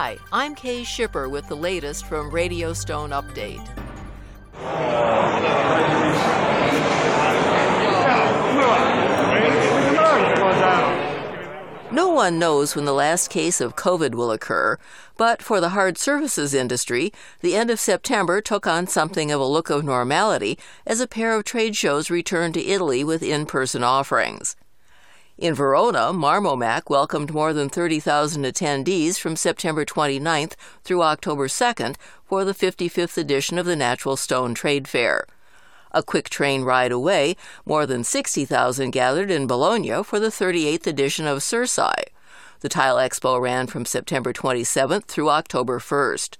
Hi, I'm Kay Shipper with the latest from Radio Stone Update. No one knows when the last case of COVID will occur, but for the hard services industry, the end of September took on something of a look of normality as a pair of trade shows returned to Italy with in person offerings. In Verona, Marmomac welcomed more than 30,000 attendees from September 29th through October 2nd for the 55th edition of the Natural Stone Trade Fair. A quick train ride away, more than 60,000 gathered in Bologna for the 38th edition of Cersaie. The Tile Expo ran from September 27th through October 1st.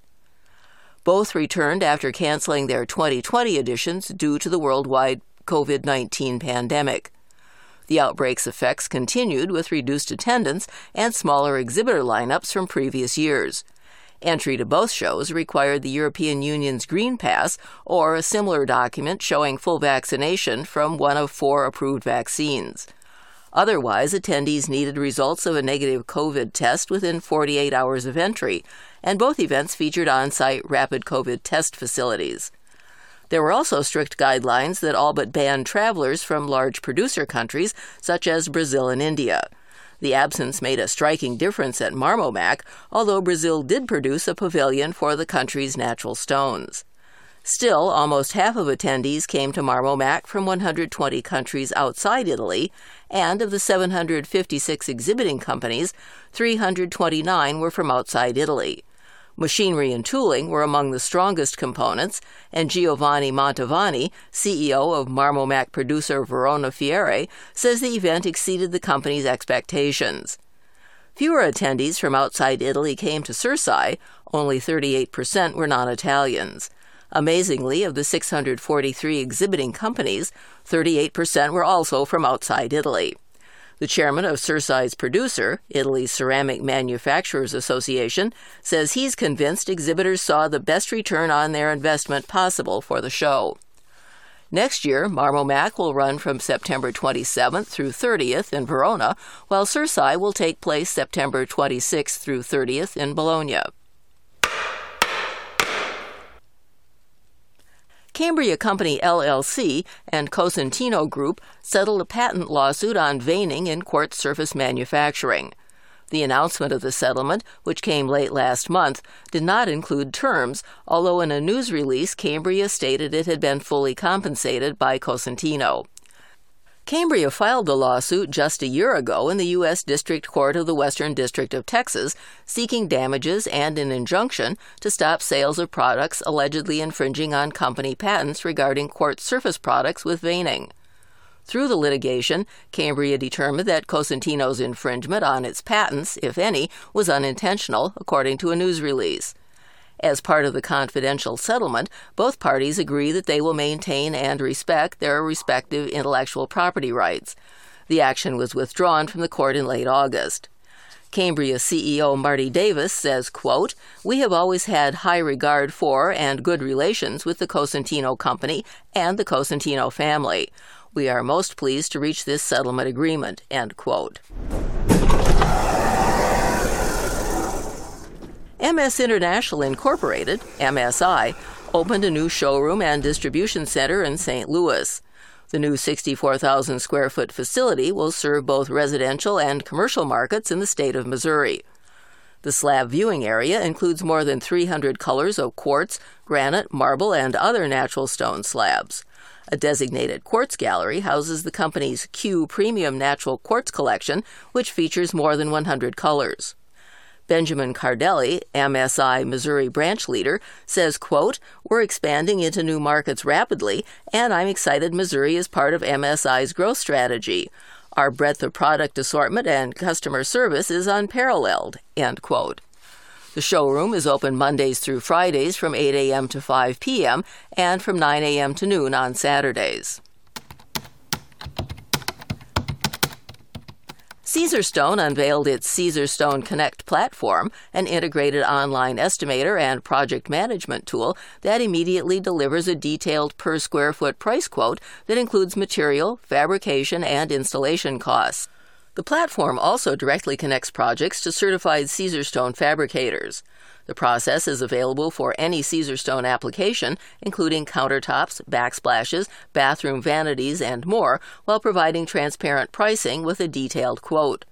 Both returned after canceling their 2020 editions due to the worldwide COVID 19 pandemic. The outbreak's effects continued with reduced attendance and smaller exhibitor lineups from previous years. Entry to both shows required the European Union's Green Pass or a similar document showing full vaccination from one of four approved vaccines. Otherwise, attendees needed results of a negative COVID test within 48 hours of entry, and both events featured on site rapid COVID test facilities. There were also strict guidelines that all but banned travelers from large producer countries such as Brazil and India. The absence made a striking difference at Marmomac, although Brazil did produce a pavilion for the country's natural stones. Still, almost half of attendees came to Marmomac from 120 countries outside Italy, and of the 756 exhibiting companies, 329 were from outside Italy. Machinery and tooling were among the strongest components, and Giovanni Mantovani, CEO of Marmomac producer Verona Fiere, says the event exceeded the company's expectations. Fewer attendees from outside Italy came to Cersaie, only 38% were non Italians. Amazingly, of the 643 exhibiting companies, 38% were also from outside Italy. The chairman of Cersaie's producer, Italy's Ceramic Manufacturers Association, says he's convinced exhibitors saw the best return on their investment possible for the show. Next year, Marmomac will run from September 27th through 30th in Verona, while Cersaie will take place September 26th through 30th in Bologna. Cambria Company LLC and Cosentino Group settled a patent lawsuit on veining in quartz surface manufacturing. The announcement of the settlement, which came late last month, did not include terms, although in a news release, Cambria stated it had been fully compensated by Cosentino. Cambria filed the lawsuit just a year ago in the U.S. District Court of the Western District of Texas, seeking damages and an injunction to stop sales of products allegedly infringing on company patents regarding quartz surface products with veining. Through the litigation, Cambria determined that Cosentino's infringement on its patents, if any, was unintentional, according to a news release. As part of the confidential settlement, both parties agree that they will maintain and respect their respective intellectual property rights. The action was withdrawn from the court in late August. Cambria CEO Marty Davis says, quote, We have always had high regard for and good relations with the Cosentino Company and the Cosentino family. We are most pleased to reach this settlement agreement, end quote. MS International Incorporated, MSI, opened a new showroom and distribution center in St. Louis. The new 64,000 square foot facility will serve both residential and commercial markets in the state of Missouri. The slab viewing area includes more than 300 colors of quartz, granite, marble, and other natural stone slabs. A designated quartz gallery houses the company's Q Premium Natural Quartz Collection, which features more than 100 colors. Benjamin Cardelli, MSI Missouri branch leader, says, quote, We're expanding into new markets rapidly, and I'm excited Missouri is part of MSI's growth strategy. Our breadth of product assortment and customer service is unparalleled, end quote. The showroom is open Mondays through Fridays from 8 a.m. to 5 p.m. and from 9 a.m. to noon on Saturdays. Caesarstone unveiled its Caesarstone Connect platform, an integrated online estimator and project management tool that immediately delivers a detailed per square foot price quote that includes material, fabrication, and installation costs. The platform also directly connects projects to certified Caesarstone fabricators. The process is available for any Caesarstone application, including countertops, backsplashes, bathroom vanities, and more, while providing transparent pricing with a detailed quote.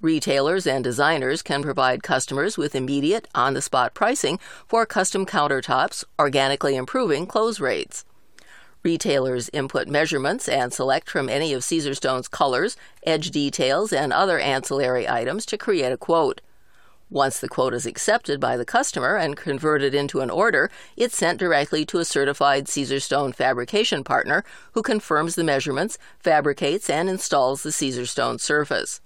Retailers and designers can provide customers with immediate, on the spot pricing for custom countertops, organically improving close rates. Retailers input measurements and select from any of Caesarstone's colors, edge details, and other ancillary items to create a quote. Once the quote is accepted by the customer and converted into an order, it's sent directly to a certified Caesarstone fabrication partner who confirms the measurements, fabricates, and installs the Caesarstone surface.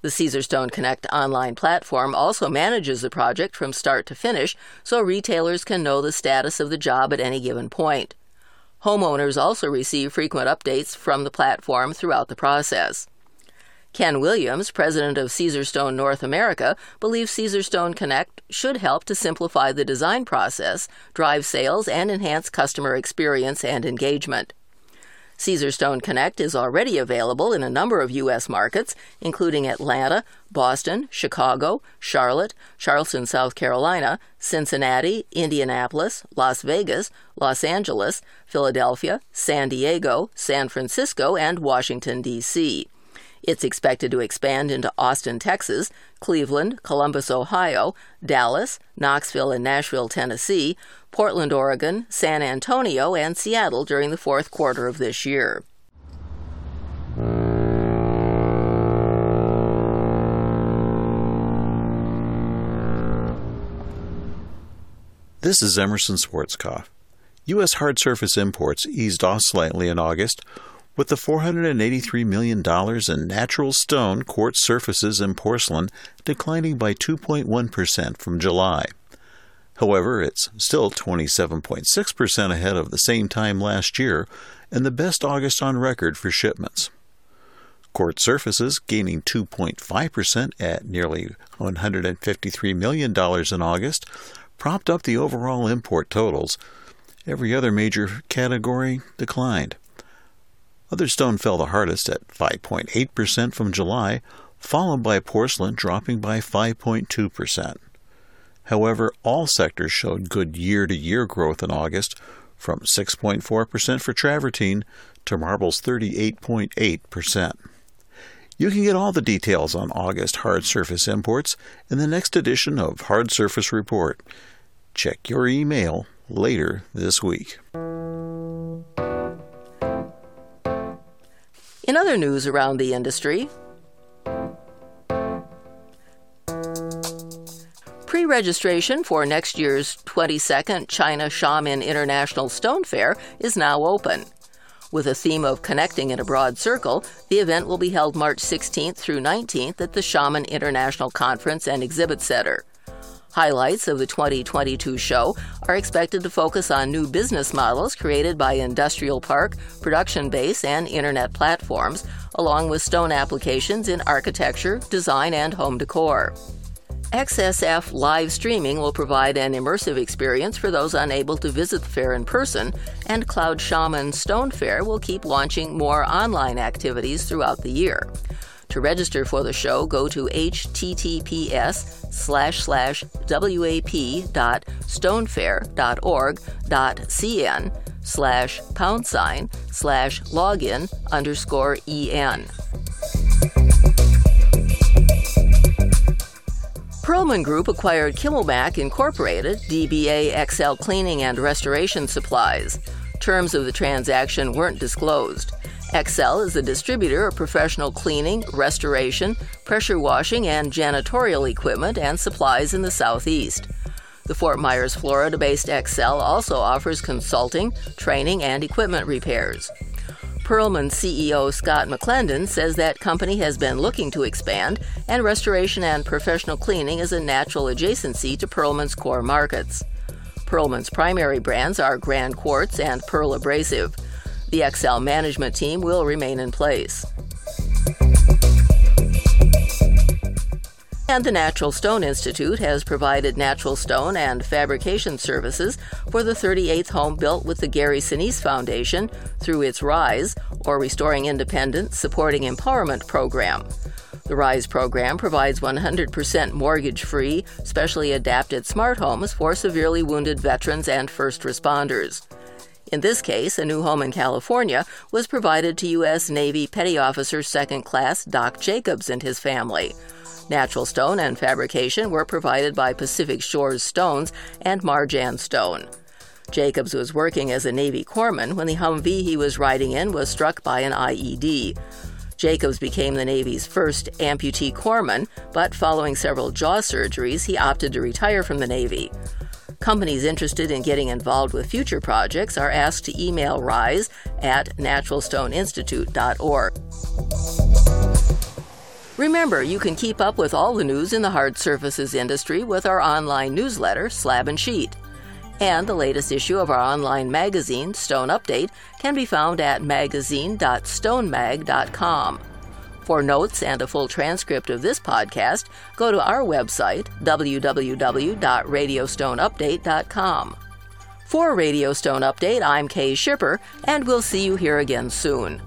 The Caesarstone Connect online platform also manages the project from start to finish so retailers can know the status of the job at any given point. Homeowners also receive frequent updates from the platform throughout the process. Ken Williams, president of Caesarstone North America, believes Caesarstone Connect should help to simplify the design process, drive sales, and enhance customer experience and engagement. Caesarstone Connect is already available in a number of U.S. markets, including Atlanta, Boston, Chicago, Charlotte, Charleston, South Carolina, Cincinnati, Indianapolis, Las Vegas, Los Angeles, Philadelphia, San Diego, San Francisco, and Washington, D.C. It's expected to expand into Austin, Texas, Cleveland, Columbus, Ohio, Dallas, Knoxville and Nashville, Tennessee, Portland, Oregon, San Antonio, and Seattle during the fourth quarter of this year. This is Emerson Schwarzkopf. U.S. hard surface imports eased off slightly in August, with the $483 million in natural stone, quartz surfaces, and porcelain declining by 2.1% from July. However, it's still 27.6% ahead of the same time last year and the best August on record for shipments. Quartz surfaces gaining 2.5% at nearly $153 million in August propped up the overall import totals. Every other major category declined. Other stone fell the hardest at 5.8% from July, followed by porcelain dropping by 5.2%. However, all sectors showed good year to year growth in August, from 6.4% for travertine to marble's 38.8%. You can get all the details on August hard surface imports in the next edition of Hard Surface Report. Check your email later this week. In other news around the industry, pre registration for next year's 22nd China Xiamen International Stone Fair is now open. With a theme of connecting in a broad circle, the event will be held March 16th through 19th at the Xiamen International Conference and Exhibit Center. Highlights of the 2022 show are expected to focus on new business models created by industrial park, production base, and internet platforms, along with stone applications in architecture, design, and home decor. XSF live streaming will provide an immersive experience for those unable to visit the fair in person, and Cloud Xiamen Stone Fair will keep launching more online activities throughout the year. To register for the show, go to https slash slash wap.stonefair.org.cn slash pound sign slash login underscore en. Pearlman Group acquired Kimmelback Incorporated, DBA XL Cleaning and Restoration Supplies. Terms of the transaction weren't disclosed. Excel is a distributor of professional cleaning, restoration, pressure washing, and janitorial equipment and supplies in the Southeast. The Fort Myers, Florida based Excel also offers consulting, training, and equipment repairs. Pearlman CEO Scott McClendon says that company has been looking to expand, and restoration and professional cleaning is a natural adjacency to Pearlman's core markets. Pearlman's primary brands are GranQuartz and Pearl Abrasive. The XL management team will remain in place. And the Natural Stone Institute has provided natural stone and fabrication services for the 38th home built with the Gary Sinise Foundation through its RISE, or Restoring Independence, Supporting Empowerment program. The RISE program provides 100% mortgage free, specially adapted smart homes for severely wounded veterans and first responders. In this case, a new home in California was provided to U.S. Navy Petty Officer Second Class Doc Jacobs and his family. Natural stone and fabrication were provided by Pacific Shores Stones and Marjan Stone. Jacobs was working as a Navy corpsman when the Humvee he was riding in was struck by an IED. Jacobs became the Navy's first amputee corpsman, but following several jaw surgeries, he opted to retire from the Navy. Companies interested in getting involved with future projects are asked to email RISE at naturalstoneinstitute.org. Remember, you can keep up with all the news in the hard surfaces industry with our online newsletter, Slab and Sheet. And the latest issue of our online magazine, Stone Update, can be found at magazine.stonemag.com. For notes and a full transcript of this podcast, go to our website, www.radiostoneupdate.com. For Radio Stone Update, I'm Kay Shipper, and we'll see you here again soon.